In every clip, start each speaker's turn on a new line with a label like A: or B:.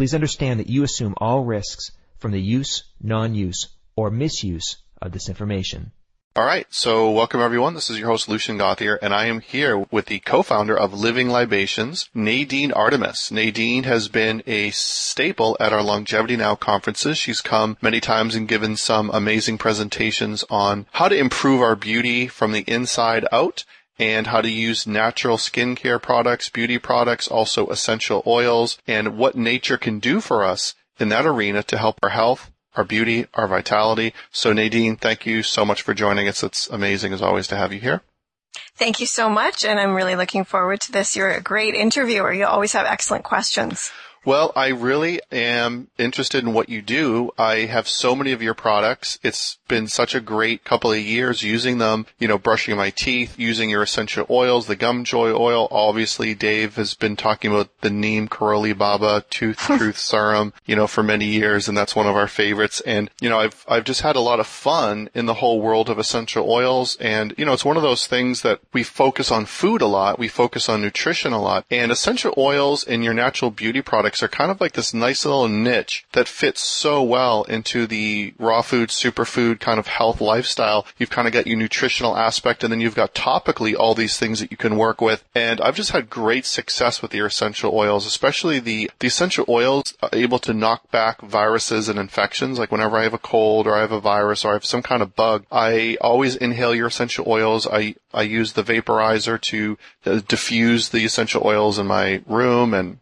A: Please understand that you assume all risks from the use, non-use, or misuse of this information.
B: All right, so welcome everyone. This is your host Lucian Gauthier, and I am here with the co-founder of Living Libations, Nadine Artemis. Nadine has been a staple at our Longevity Now conferences. She's come many times and given some amazing presentations on how to improve our beauty from the inside out and how to use natural skincare products, beauty products, also essential oils, and what nature can do for us in that arena to help our health, our beauty, our vitality. So Nadine, thank you so much for joining us. It's amazing as always to have you here.
C: Thank you so much. And I'm really looking forward to this. You're a great interviewer. You always have excellent questions.
B: Well, I really am interested in what you do. I have so many of your products. It's been such a great couple of years using them, you know, brushing my teeth, using your essential oils, the gum joy oil. Obviously, Dave has been talking about the Neem Karoli Baba Tooth Truth Serum, you know, for many years, and that's one of our favorites. And, you know, I've, I've just had a lot of fun in the whole world of essential oils. And, you know, it's one of those things that we focus on food a lot. We focus on nutrition a lot and essential oils and your natural beauty products are kind of like this nice little niche that fits so well into the raw food, superfood kind of health lifestyle. You've kind of got your nutritional aspect and then you've got topically all these things that you can work with. And I've just had great success with your essential oils, especially the, the essential oils are able to knock back viruses and infections. Like whenever I have a cold or I have a virus or I have some kind of bug, I always inhale your essential oils. I, I use the vaporizer to uh, diffuse the essential oils in my room and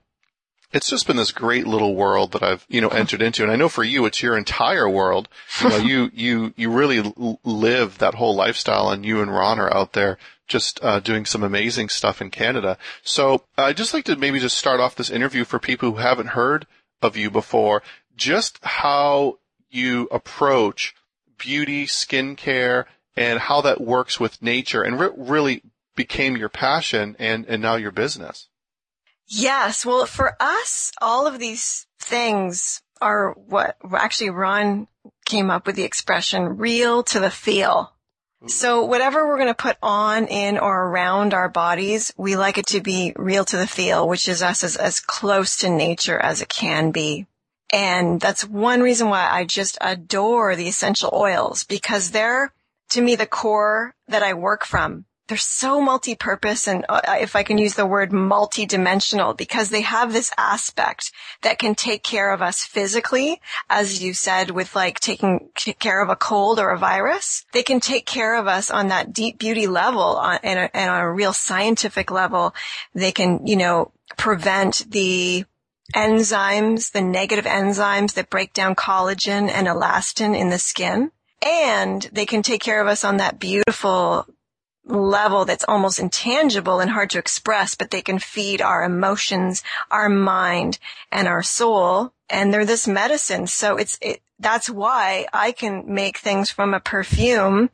B: it's just been this great little world that I've, you know, entered into. And I know for you, it's your entire world. You know, you, you, you really live that whole lifestyle and you and Ron are out there just uh, doing some amazing stuff in Canada. So I'd just like to maybe just start off this interview for people who haven't heard of you before, just how you approach beauty, skincare, and how that works with nature and re- really became your passion and, and now your business.
C: Yes. Well, for us, all of these things are what actually Ron came up with the expression real to the feel. So whatever we're going to put on, in, or around our bodies, we like it to be real to the feel, which is us as, as close to nature as it can be. And that's one reason why I just adore the essential oils because they're, to me, the core that I work from they're so multi-purpose and uh, if I can use the word multi-dimensional because they have this aspect that can take care of us physically, as you said, with like taking care of a cold or a virus. They can take care of us on that deep beauty level on, and, a, and on a real scientific level. They can, you know, prevent the enzymes, the negative enzymes that break down collagen and elastin in the skin. And they can take care of us on that beautiful level that's almost intangible and hard to express, but they can feed our emotions, our mind, and our soul. And they're this medicine. So it's, it, that's why I can make things from a perfume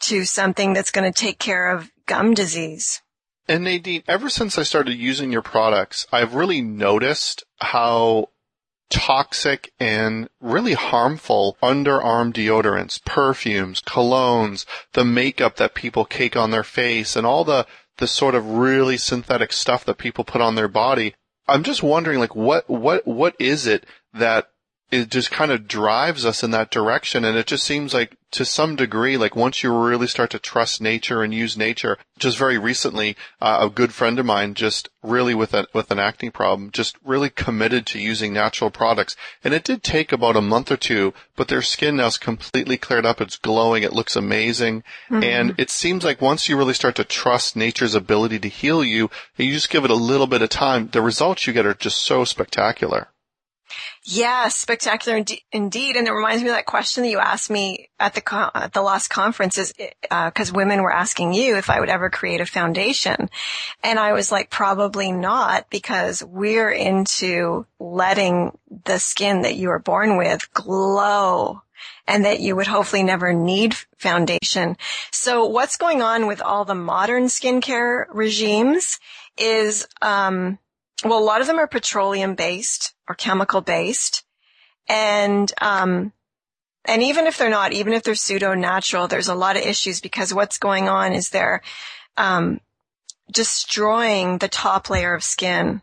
C: to something that's going to take care of gum disease.
B: And Nadine, ever since I started using your products, I've really noticed how toxic and really harmful underarm deodorants, perfumes, colognes, the makeup that people cake on their face and all the, the sort of really synthetic stuff that people put on their body. I'm just wondering like what, what, what is it that it just kind of drives us in that direction. And it just seems like to some degree, like once you really start to trust nature and use nature, just very recently, uh, a good friend of mine just really with a, with an acne problem, just really committed to using natural products. And it did take about a month or two, but their skin now is completely cleared up. It's glowing. It looks amazing. Mm-hmm. And it seems like once you really start to trust nature's ability to heal you, you just give it a little bit of time, the results you get are just so spectacular.
C: Yeah, spectacular indeed. And it reminds me of that question that you asked me at the at the last conference is because uh, women were asking you if I would ever create a foundation, and I was like, probably not, because we're into letting the skin that you were born with glow and that you would hopefully never need foundation. So what's going on with all the modern skincare regimes is, um, well, a lot of them are petroleum based or chemical based. And, um, and even if they're not, even if they're pseudo natural, there's a lot of issues because what's going on is they're, um, destroying the top layer of skin,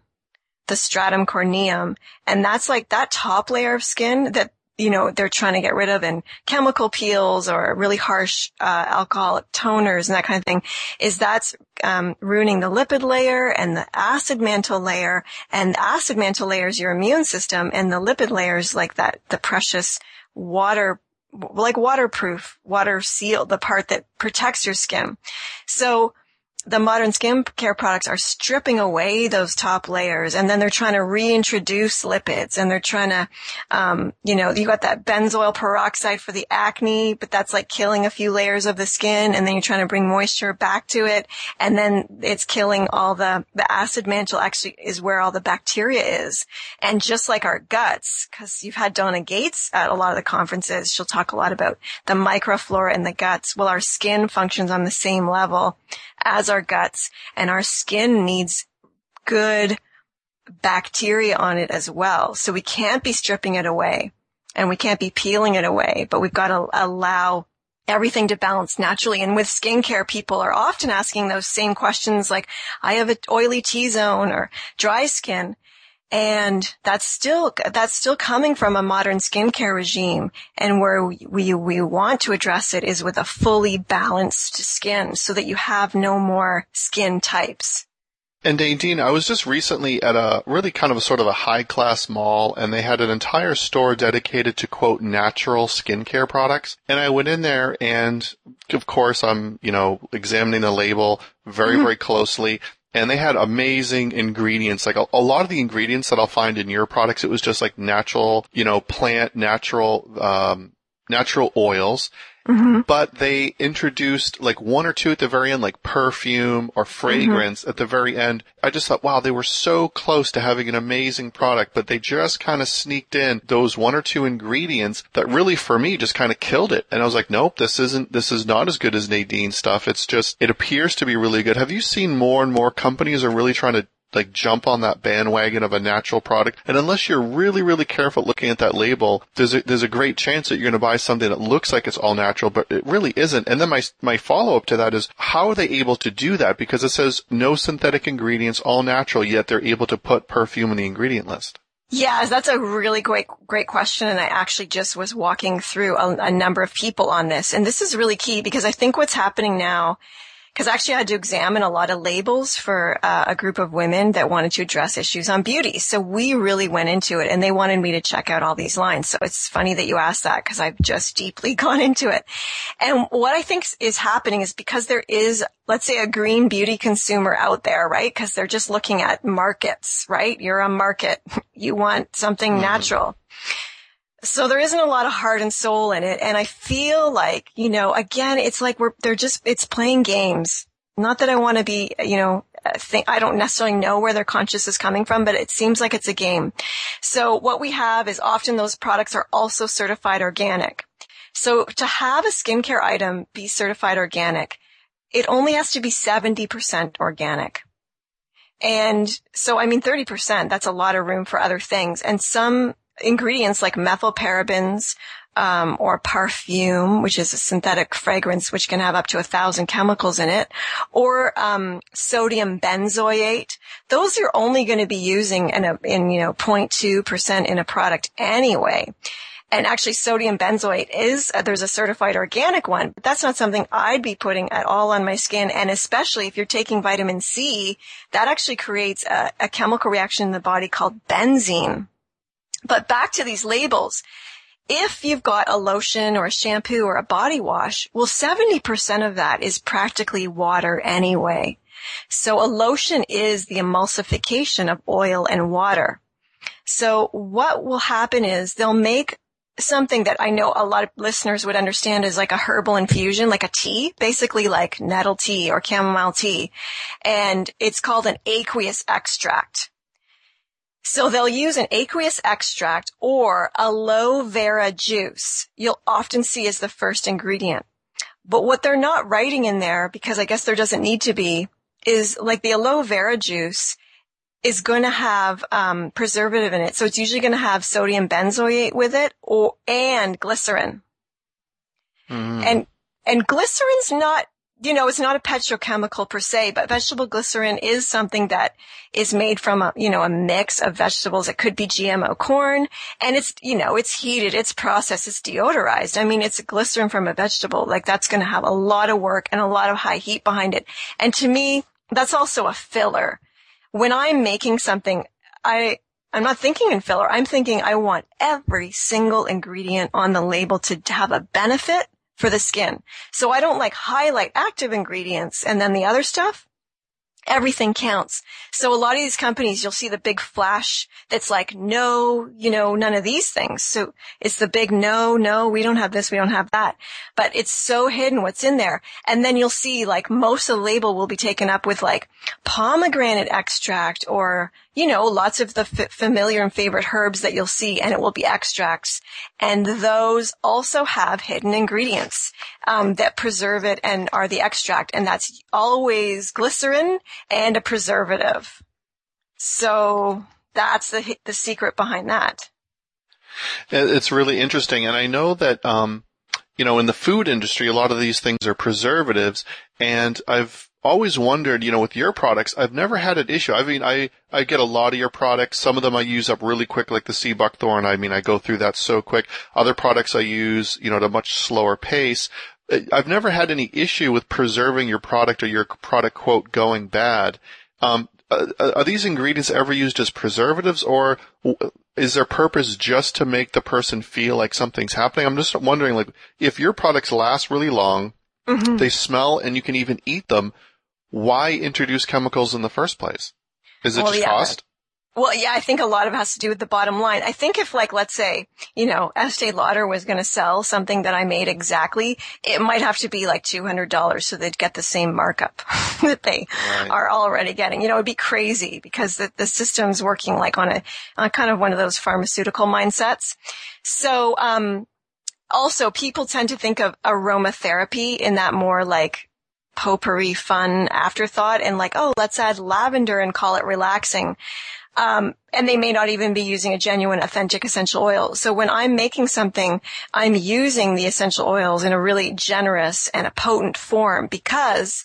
C: the stratum corneum. And that's like that top layer of skin that you know, they're trying to get rid of and chemical peels or really harsh uh, alcoholic toners and that kind of thing, is that's um, ruining the lipid layer and the acid mantle layer. And the acid mantle layer is your immune system, and the lipid layer is like that, the precious water like waterproof, water seal, the part that protects your skin. So the modern skincare products are stripping away those top layers and then they're trying to reintroduce lipids and they're trying to, um, you know, you got that benzoyl peroxide for the acne, but that's like killing a few layers of the skin and then you're trying to bring moisture back to it and then it's killing all the, the acid mantle actually is where all the bacteria is. And just like our guts, cause you've had Donna Gates at a lot of the conferences, she'll talk a lot about the microflora in the guts. Well, our skin functions on the same level as our guts and our skin needs good bacteria on it as well. So we can't be stripping it away and we can't be peeling it away, but we've got to allow everything to balance naturally. And with skincare, people are often asking those same questions like, I have an oily T-zone or dry skin. And that's still, that's still coming from a modern skincare regime. And where we, we want to address it is with a fully balanced skin so that you have no more skin types.
B: And Nadine, I was just recently at a really kind of a sort of a high class mall and they had an entire store dedicated to quote natural skincare products. And I went in there and of course I'm, you know, examining the label very, mm-hmm. very closely and they had amazing ingredients. Like a, a, lot of the ingredients that I'll find in your products, it was just like natural, you know, plant, natural, um, natural oils. Mm-hmm. But they introduced like one or two at the very end, like perfume or fragrance mm-hmm. at the very end. I just thought, wow, they were so close to having an amazing product, but they just kind of sneaked in those one or two ingredients that really for me just kind of killed it. And I was like, nope, this isn't, this is not as good as Nadine stuff. It's just, it appears to be really good. Have you seen more and more companies are really trying to like jump on that bandwagon of a natural product. And unless you're really, really careful looking at that label, there's a, there's a great chance that you're going to buy something that looks like it's all natural, but it really isn't. And then my, my follow up to that is how are they able to do that? Because it says no synthetic ingredients, all natural, yet they're able to put perfume in the ingredient list.
C: Yeah, that's a really great, great question. And I actually just was walking through a, a number of people on this. And this is really key because I think what's happening now because actually I had to examine a lot of labels for uh, a group of women that wanted to address issues on beauty. So we really went into it and they wanted me to check out all these lines. So it's funny that you asked that because I've just deeply gone into it. And what I think is happening is because there is, let's say a green beauty consumer out there, right? Because they're just looking at markets, right? You're a market. You want something mm-hmm. natural. So there isn't a lot of heart and soul in it. And I feel like, you know, again, it's like we're, they're just, it's playing games. Not that I want to be, you know, think, I don't necessarily know where their conscious is coming from, but it seems like it's a game. So what we have is often those products are also certified organic. So to have a skincare item be certified organic, it only has to be 70% organic. And so, I mean, 30%, that's a lot of room for other things. And some ingredients like methylparabens, um, or perfume, which is a synthetic fragrance which can have up to a thousand chemicals in it, or um, sodium benzoate. Those you're only going to be using in a in you know 0.2 percent in a product anyway. And actually, sodium benzoate is uh, there's a certified organic one, but that's not something I'd be putting at all on my skin. And especially if you're taking vitamin C, that actually creates a, a chemical reaction in the body called benzene but back to these labels. If you've got a lotion or a shampoo or a body wash, well, 70% of that is practically water anyway. So a lotion is the emulsification of oil and water. So what will happen is they'll make something that I know a lot of listeners would understand is like a herbal infusion, like a tea, basically like nettle tea or chamomile tea. And it's called an aqueous extract. So they'll use an aqueous extract or aloe vera juice. You'll often see as the first ingredient. But what they're not writing in there, because I guess there doesn't need to be, is like the aloe vera juice is going to have um, preservative in it. So it's usually going to have sodium benzoate with it or and glycerin. Mm. And and glycerin's not you know, it's not a petrochemical per se, but vegetable glycerin is something that is made from a, you know, a mix of vegetables. It could be GMO corn and it's, you know, it's heated, it's processed, it's deodorized. I mean, it's a glycerin from a vegetable. Like that's going to have a lot of work and a lot of high heat behind it. And to me, that's also a filler when I'm making something, I, I'm not thinking in filler. I'm thinking I want every single ingredient on the label to have a benefit for the skin. So I don't like highlight active ingredients and then the other stuff everything counts. So a lot of these companies, you'll see the big flash that's like, no, you know, none of these things. So it's the big no, no, we don't have this, we don't have that. But it's so hidden what's in there. And then you'll see like most of the label will be taken up with like pomegranate extract or you know, lots of the f- familiar and favorite herbs that you'll see, and it will be extracts. And those also have hidden ingredients um, that preserve it and are the extract, and that's always glycerin and a preservative. So that's the the secret behind that.
B: It's really interesting, and I know that um, you know in the food industry, a lot of these things are preservatives, and I've always wondered, you know, with your products, I've never had an issue. I mean, I, I get a lot of your products. Some of them I use up really quick, like the sea buckthorn. I mean, I go through that so quick. Other products I use, you know, at a much slower pace. Uh, I've never had any issue with preserving your product or your product quote going bad. Um, uh, uh, are these ingredients ever used as preservatives or is their purpose just to make the person feel like something's happening? I'm just wondering, like, if your products last really long, mm-hmm. they smell and you can even eat them, why introduce chemicals in the first place? Is it well, just yeah. cost?
C: Well, yeah, I think a lot of it has to do with the bottom line. I think if like, let's say, you know, Estee Lauder was going to sell something that I made exactly, it might have to be like $200 so they'd get the same markup that they right. are already getting. You know, it'd be crazy because the, the system's working like on a, on kind of one of those pharmaceutical mindsets. So, um, also people tend to think of aromatherapy in that more like potpourri fun afterthought and like, oh, let's add lavender and call it relaxing. Um, and they may not even be using a genuine authentic essential oil. So when I'm making something, I'm using the essential oils in a really generous and a potent form because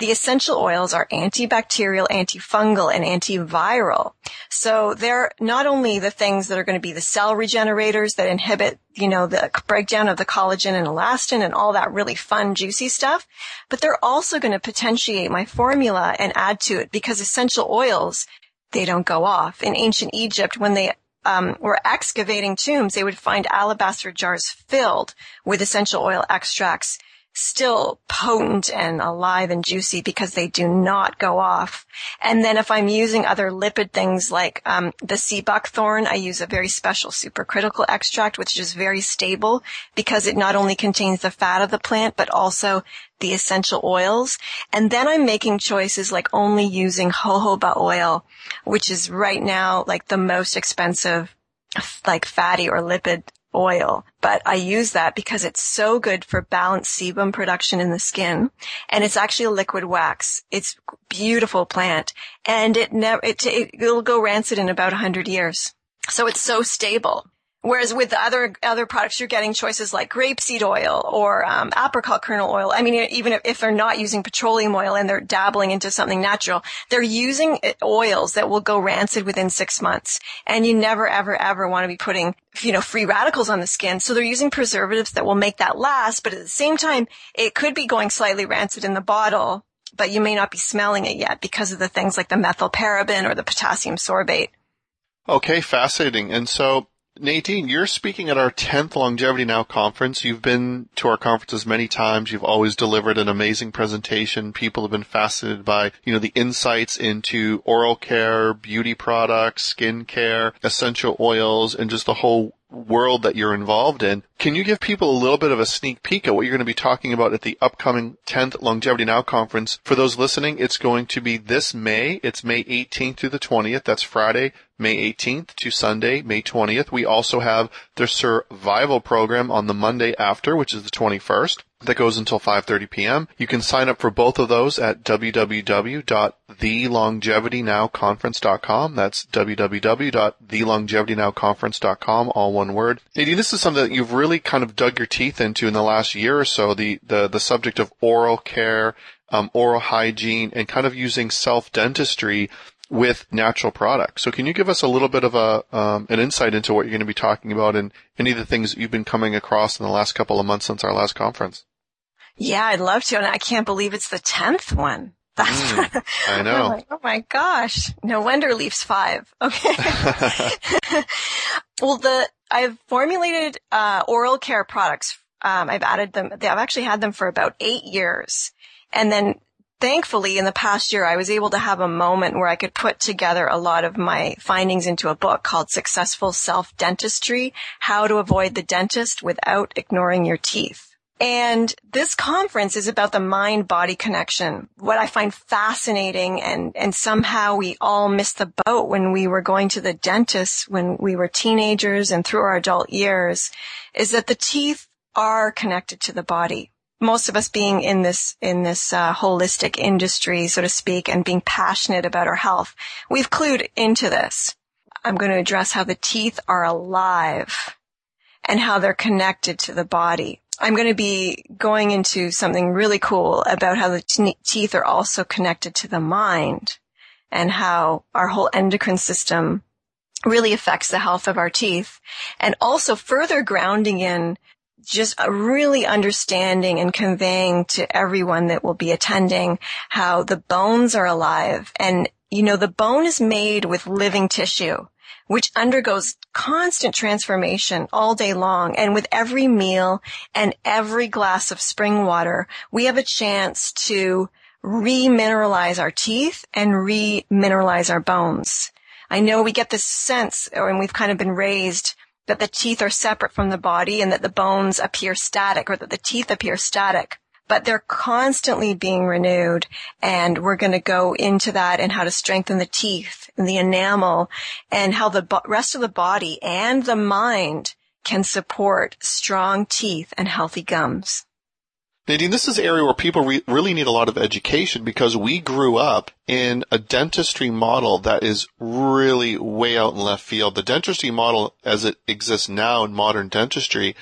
C: the essential oils are antibacterial, antifungal, and antiviral. So they're not only the things that are going to be the cell regenerators that inhibit, you know, the breakdown of the collagen and elastin and all that really fun, juicy stuff, but they're also going to potentiate my formula and add to it because essential oils, they don't go off. In ancient Egypt, when they um, were excavating tombs, they would find alabaster jars filled with essential oil extracts still potent and alive and juicy because they do not go off. And then if I'm using other lipid things like um, the sea buckthorn, I use a very special supercritical extract, which is very stable because it not only contains the fat of the plant, but also the essential oils. And then I'm making choices like only using jojoba oil, which is right now like the most expensive like fatty or lipid oil, but I use that because it's so good for balanced sebum production in the skin. And it's actually a liquid wax. It's beautiful plant and it never, it, it'll go rancid in about a hundred years. So it's so stable. Whereas with the other other products, you're getting choices like grapeseed oil or um, apricot kernel oil. I mean, even if, if, they're not using petroleum oil and they're dabbling into something natural, they're using oils that will go rancid within six months. And you never, ever, ever want to be putting, you know, free radicals on the skin. So they're using preservatives that will make that last, but at the same time, it could be going slightly rancid in the bottle, but you may not be smelling it yet because of the things like the methylparaben or the potassium sorbate.
B: Okay, fascinating. And so Nadine, you're speaking at our 10th Longevity Now conference. You've been to our conferences many times. You've always delivered an amazing presentation. People have been fascinated by, you know, the insights into oral care, beauty products, skin care, essential oils, and just the whole world that you're involved in. Can you give people a little bit of a sneak peek at what you're going to be talking about at the upcoming 10th Longevity Now conference? For those listening, it's going to be this May. It's May 18th through the 20th. That's Friday, May 18th to Sunday, May 20th. We also have the survival program on the Monday after, which is the 21st that goes until 5:30 p.m. You can sign up for both of those at www.thelongevitynowconference.com. That's www.thelongevitynowconference.com, all one word. Nadine, this is something that you've really kind of dug your teeth into in the last year or so. The the the subject of oral care, um, oral hygiene, and kind of using self dentistry with natural products. So can you give us a little bit of a um, an insight into what you're going to be talking about and any of the things that you've been coming across in the last couple of months since our last conference?
C: Yeah, I'd love to. And I can't believe it's the 10th one. That's,
B: mm, I know.
C: Like, oh my gosh. No wonder Leafs five. Okay. well, the, I've formulated, uh, oral care products. Um, I've added them. I've actually had them for about eight years. And then thankfully in the past year, I was able to have a moment where I could put together a lot of my findings into a book called Successful Self Dentistry, How to Avoid the Dentist Without Ignoring Your Teeth. And this conference is about the mind body connection. What I find fascinating and, and somehow we all missed the boat when we were going to the dentist when we were teenagers and through our adult years is that the teeth are connected to the body. Most of us being in this, in this, uh, holistic industry, so to speak, and being passionate about our health, we've clued into this. I'm going to address how the teeth are alive and how they're connected to the body. I'm going to be going into something really cool about how the t- teeth are also connected to the mind and how our whole endocrine system really affects the health of our teeth and also further grounding in just really understanding and conveying to everyone that will be attending how the bones are alive and you know the bone is made with living tissue which undergoes constant transformation all day long. And with every meal and every glass of spring water, we have a chance to remineralize our teeth and remineralize our bones. I know we get this sense, uh, and we've kind of been raised that the teeth are separate from the body and that the bones appear static or that the teeth appear static but they're constantly being renewed. And we're going to go into that and how to strengthen the teeth and the enamel and how the rest of the body and the mind can support strong teeth and healthy gums.
B: Nadine, this is an area where people re- really need a lot of education because we grew up in a dentistry model that is really way out in left field. The dentistry model as it exists now in modern dentistry,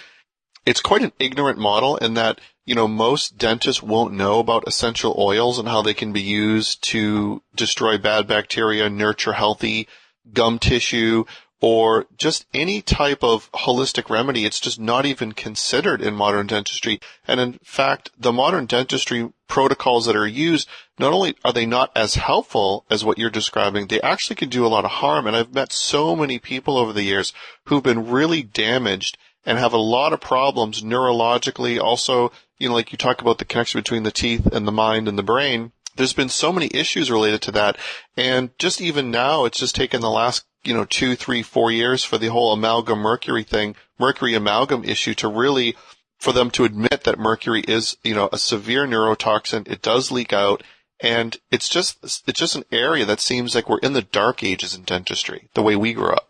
B: it's quite an ignorant model in that you know, most dentists won't know about essential oils and how they can be used to destroy bad bacteria, nurture healthy gum tissue, or just any type of holistic remedy. It's just not even considered in modern dentistry. And in fact, the modern dentistry protocols that are used, not only are they not as helpful as what you're describing, they actually can do a lot of harm. And I've met so many people over the years who've been really damaged and have a lot of problems neurologically, also you know, like you talk about the connection between the teeth and the mind and the brain. There's been so many issues related to that. And just even now, it's just taken the last, you know, two, three, four years for the whole amalgam mercury thing, mercury amalgam issue to really, for them to admit that mercury is, you know, a severe neurotoxin. It does leak out. And it's just, it's just an area that seems like we're in the dark ages in dentistry, the way we grew up.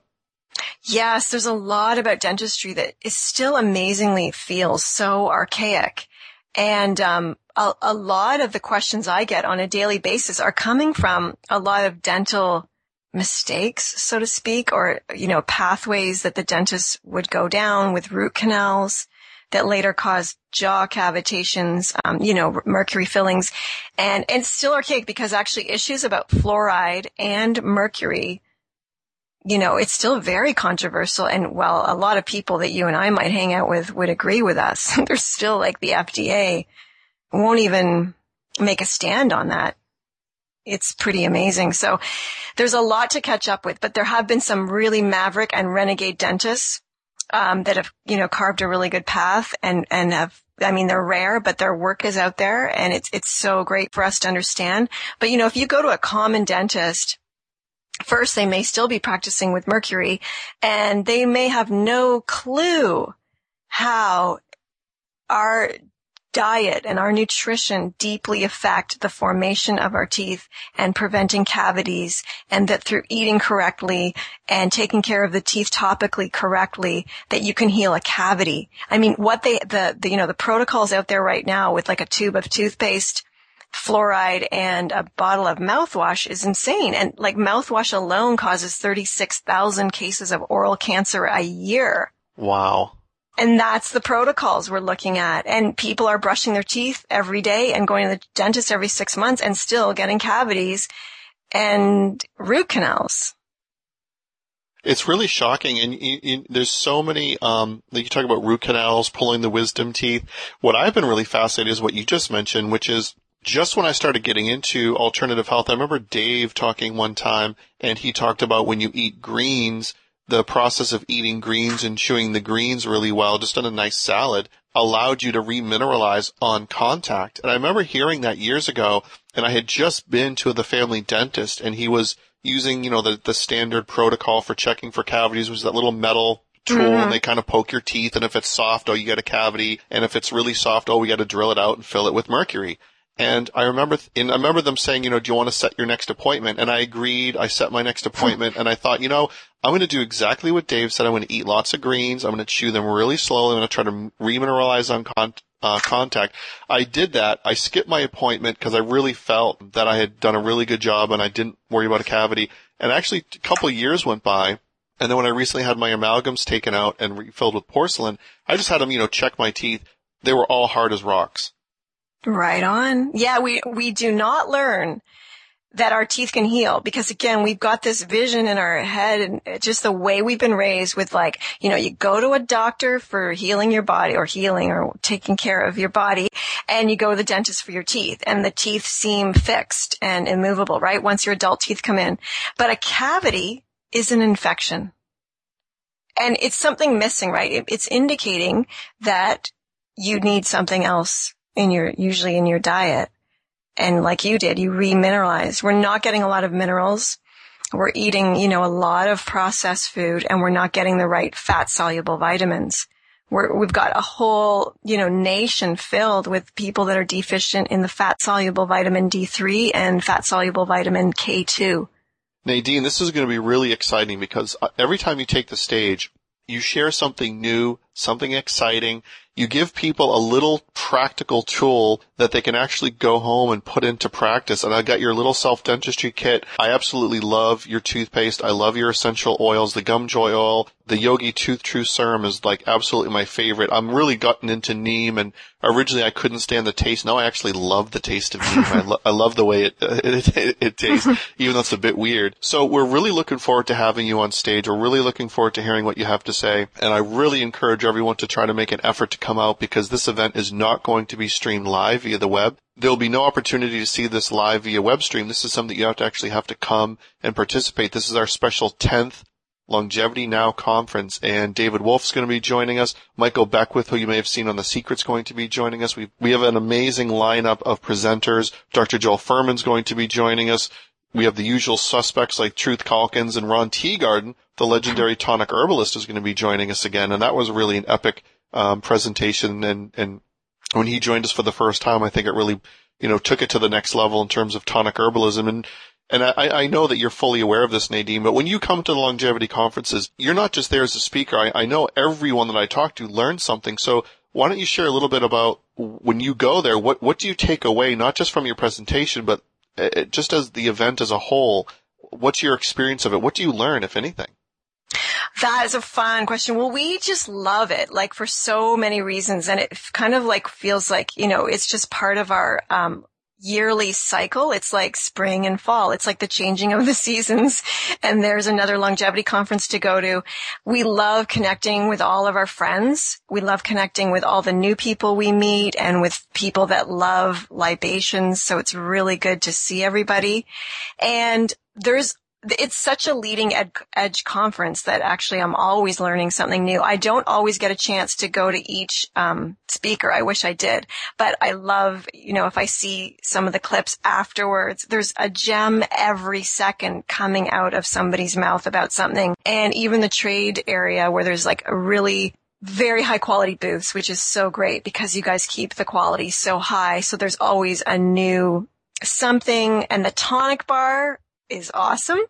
C: Yes, there's a lot about dentistry that is still amazingly feels so archaic. And um, a, a lot of the questions I get on a daily basis are coming from a lot of dental mistakes, so to speak, or, you know, pathways that the dentist would go down with root canals that later caused jaw cavitations, um, you know, mercury fillings. And, and still archaic because actually issues about fluoride and mercury you know, it's still very controversial. And while a lot of people that you and I might hang out with would agree with us, there's still like the FDA won't even make a stand on that. it's pretty amazing. So there's a lot to catch up with, but there have been some really maverick and renegade dentists um, that have, you know, carved a really good path and, and have, I mean, they're rare, but their work is out there and it's, it's so great for us to understand. But, you know, if you go to a common dentist, first they may still be practicing with mercury and they may have no clue how our diet and our nutrition deeply affect the formation of our teeth and preventing cavities and that through eating correctly and taking care of the teeth topically correctly that you can heal a cavity. I mean, what they, the, the, you know, the protocols out there right now with like a tube of toothpaste fluoride and a bottle of mouthwash is insane. And like mouthwash alone causes 36,000 cases of oral cancer a year.
B: Wow.
C: And that's the protocols we're looking at. And people are brushing their teeth every day and going to the dentist every six months and still getting cavities and root canals.
B: It's really shocking, and you, you, there's so many. Um, like you talk about root canals, pulling the wisdom teeth. What I've been really fascinated is what you just mentioned, which is just when I started getting into alternative health. I remember Dave talking one time, and he talked about when you eat greens, the process of eating greens and chewing the greens really well, just on a nice salad, allowed you to remineralize on contact. And I remember hearing that years ago, and I had just been to the family dentist, and he was using, you know, the, the standard protocol for checking for cavities, was that little metal tool mm-hmm. and they kind of poke your teeth and if it's soft, oh, you get a cavity. And if it's really soft, oh, we got to drill it out and fill it with mercury. And I remember, th- and I remember them saying, you know, do you want to set your next appointment? And I agreed. I set my next appointment and I thought, you know, I'm going to do exactly what Dave said. I'm going to eat lots of greens. I'm going to chew them really slowly. I'm going to try to remineralize on con- uh, contact. I did that. I skipped my appointment because I really felt that I had done a really good job and I didn't worry about a cavity. And actually a couple of years went by. And then when I recently had my amalgams taken out and refilled with porcelain, I just had them, you know, check my teeth. They were all hard as rocks.
C: Right on. Yeah, we, we do not learn that our teeth can heal because again, we've got this vision in our head and just the way we've been raised with like, you know, you go to a doctor for healing your body or healing or taking care of your body and you go to the dentist for your teeth and the teeth seem fixed and immovable, right? Once your adult teeth come in. But a cavity is an infection. And it's something missing, right? It's indicating that you need something else in your, usually in your diet. And like you did, you remineralize. We're not getting a lot of minerals. We're eating, you know, a lot of processed food and we're not getting the right fat soluble vitamins. We're, we've got a whole, you know, nation filled with people that are deficient in the fat soluble vitamin D3 and fat soluble vitamin K2.
B: Nadine, this is going to be really exciting because uh, every time you take the stage, you share something new, something exciting, you give people a little practical tool that they can actually go home and put into practice. And I got your little self dentistry kit. I absolutely love your toothpaste. I love your essential oils, the gum joy oil, the Yogi Tooth True Serum is like absolutely my favorite. I'm really gotten into neem and originally I couldn't stand the taste. Now I actually love the taste of neem. I, lo- I love the way it, it, it, it tastes, even though it's a bit weird. So we're really looking forward to having you on stage. We're really looking forward to hearing what you have to say. And I really encourage everyone to try to make an effort to come out because this event is not going to be streamed live via the web. There'll be no opportunity to see this live via web stream. This is something you have to actually have to come and participate. This is our special 10th Longevity Now conference, and David Wolfe's going to be joining us. Michael Beckwith, who you may have seen on The Secret's going to be joining us. We we have an amazing lineup of presenters. Dr. Joel Fuhrman's going to be joining us. We have the usual suspects like Truth Calkins and Ron Teeguarden, the legendary tonic herbalist, is going to be joining us again, and that was really an epic um, presentation. And and when he joined us for the first time, I think it really you know took it to the next level in terms of tonic herbalism and and I, I know that you're fully aware of this, Nadine, but when you come to the longevity conferences, you're not just there as a speaker. I, I know everyone that I talk to learns something. So why don't you share a little bit about when you go there, what, what do you take away, not just from your presentation, but uh, just as the event as a whole? What's your experience of it? What do you learn, if anything?
C: That is a fun question. Well, we just love it, like for so many reasons. And it kind of like feels like, you know, it's just part of our, um, yearly cycle. It's like spring and fall. It's like the changing of the seasons. And there's another longevity conference to go to. We love connecting with all of our friends. We love connecting with all the new people we meet and with people that love libations. So it's really good to see everybody. And there's it's such a leading ed- edge conference that actually I'm always learning something new. I don't always get a chance to go to each um, speaker. I wish I did, but I love, you know, if I see some of the clips afterwards, there's a gem every second coming out of somebody's mouth about something. And even the trade area where there's like a really very high quality booths, which is so great because you guys keep the quality so high. So there's always a new something and the tonic bar is awesome.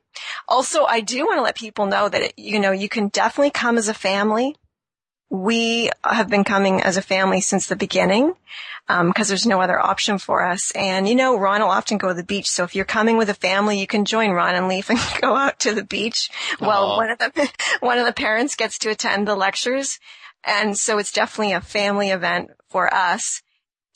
C: Also, I do want to let people know that, you know, you can definitely come as a family. We have been coming as a family since the beginning, um, cause there's no other option for us. And, you know, Ron will often go to the beach. So if you're coming with a family, you can join Ron and Leaf and go out to the beach while one of the, one of the parents gets to attend the lectures. And so it's definitely a family event for us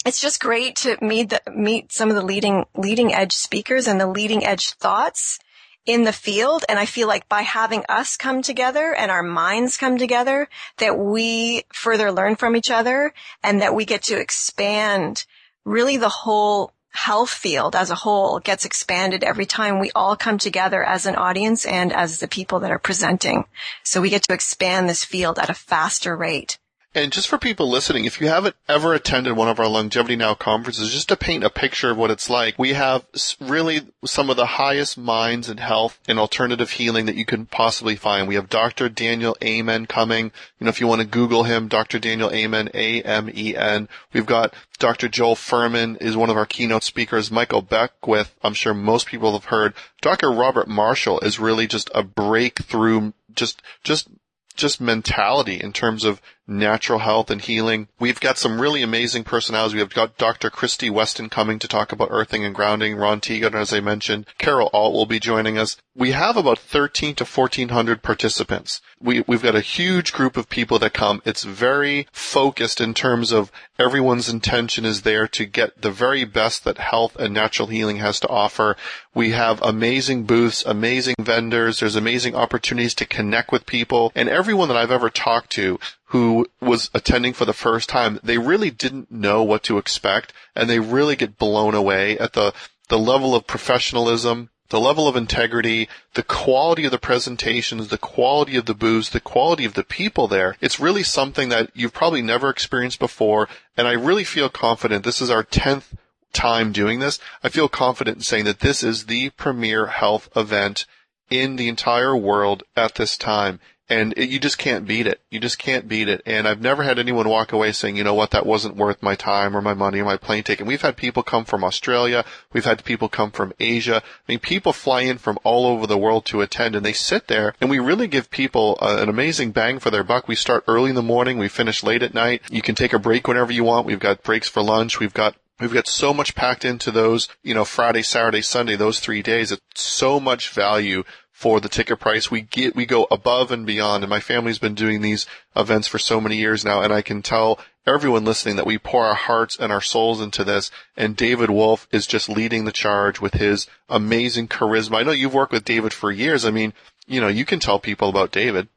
C: it's just great to meet the, meet some of the leading leading edge speakers and the leading edge thoughts in the field. And I feel like by having us come together and our minds come together, that we further learn from each other and that we get to expand really the whole health field as a whole gets expanded every time we all come together as an audience and as the people that are presenting. So we get to expand this field at a faster rate.
B: And just for people listening, if you haven't ever attended one of our Longevity Now conferences, just to paint a picture of what it's like, we have really some of the highest minds in health and alternative healing that you can possibly find. We have Dr. Daniel Amen coming. You know, if you want to Google him, Dr. Daniel Amen, A-M-E-N. We've got Dr. Joel Fuhrman is one of our keynote speakers. Michael Beckwith, I'm sure most people have heard. Dr. Robert Marshall is really just a breakthrough, just, just just mentality in terms of natural health and healing. We've got some really amazing personalities. We have got Dr. Christy Weston coming to talk about earthing and grounding. Ron Teeguarden, as I mentioned. Carol Alt will be joining us. We have about 13 to 1400 participants. We, we've got a huge group of people that come. It's very focused in terms of everyone's intention is there to get the very best that health and natural healing has to offer. We have amazing booths, amazing vendors. There's amazing opportunities to connect with people and everyone that I've ever talked to who was attending for the first time, they really didn't know what to expect and they really get blown away at the, the level of professionalism, the level of integrity, the quality of the presentations, the quality of the booths, the quality of the people there. It's really something that you've probably never experienced before. And I really feel confident. This is our 10th time doing this. I feel confident in saying that this is the premier health event in the entire world at this time and it, you just can't beat it. You just can't beat it. And I've never had anyone walk away saying, you know what, that wasn't worth my time or my money or my plane ticket. We've had people come from Australia. We've had people come from Asia. I mean, people fly in from all over the world to attend and they sit there and we really give people uh, an amazing bang for their buck. We start early in the morning. We finish late at night. You can take a break whenever you want. We've got breaks for lunch. We've got We've got so much packed into those, you know, Friday, Saturday, Sunday, those three days. It's so much value for the ticket price. We get, we go above and beyond. And my family's been doing these events for so many years now. And I can tell everyone listening that we pour our hearts and our souls into this. And David Wolfe is just leading the charge with his amazing charisma. I know you've worked with David for years. I mean, you know, you can tell people about David.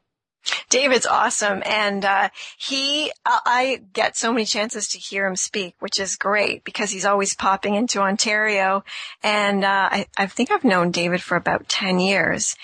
C: David's awesome. And, uh, he, I get so many chances to hear him speak, which is great because he's always popping into Ontario. And, uh, I, I think I've known David for about 10 years.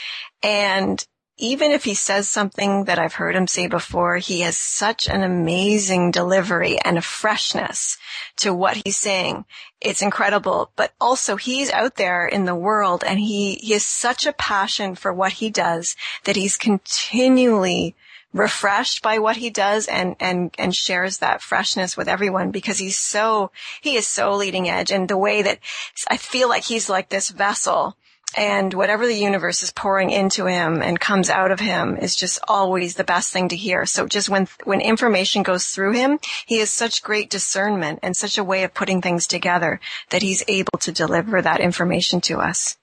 C: And even if he says something that I've heard him say before, he has such an amazing delivery and a freshness to what he's saying. It's incredible. But also he's out there in the world and he, he has such a passion for what he does that he's continually refreshed by what he does and, and, and shares that freshness with everyone because he's so, he is so leading edge and the way that I feel like he's like this vessel and whatever the universe is pouring into him and comes out of him is just always the best thing to hear. So just when, when information goes through him, he has such great discernment and such a way of putting things together that he's able to deliver that information to us.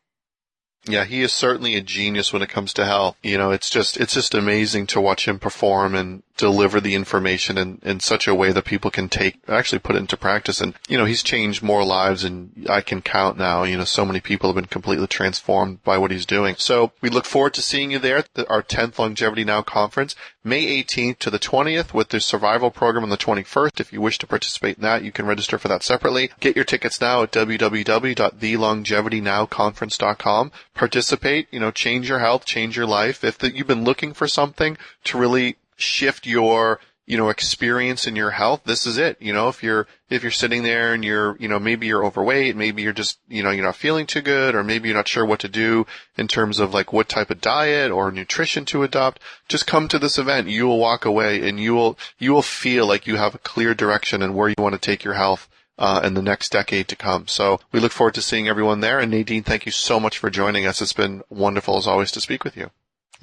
B: Yeah, he is certainly a genius when it comes to health. You know, it's just, it's just amazing to watch him perform and deliver the information in, in such a way that people can take, actually put it into practice. And, you know, he's changed more lives and I can count now. You know, so many people have been completely transformed by what he's doing. So we look forward to seeing you there at our 10th Longevity Now conference, May 18th to the 20th with the survival program on the 21st. If you wish to participate in that, you can register for that separately. Get your tickets now at www.thelongevitynowconference.com. Participate, you know, change your health, change your life. If the, you've been looking for something to really shift your you know, experience in your health, this is it. You know, if you're, if you're sitting there and you're, you know, maybe you're overweight, maybe you're just, you know, you're not feeling too good, or maybe you're not sure what to do in terms of like what type of diet or nutrition to adopt, just come to this event. You will walk away and you will, you will feel like you have a clear direction and where you want to take your health. Uh, in the next decade to come. So we look forward to seeing everyone there. And Nadine, thank you so much for joining us. It's been wonderful as always to speak with you.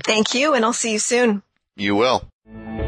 C: Thank you, and I'll see you soon.
B: You will. Thank you.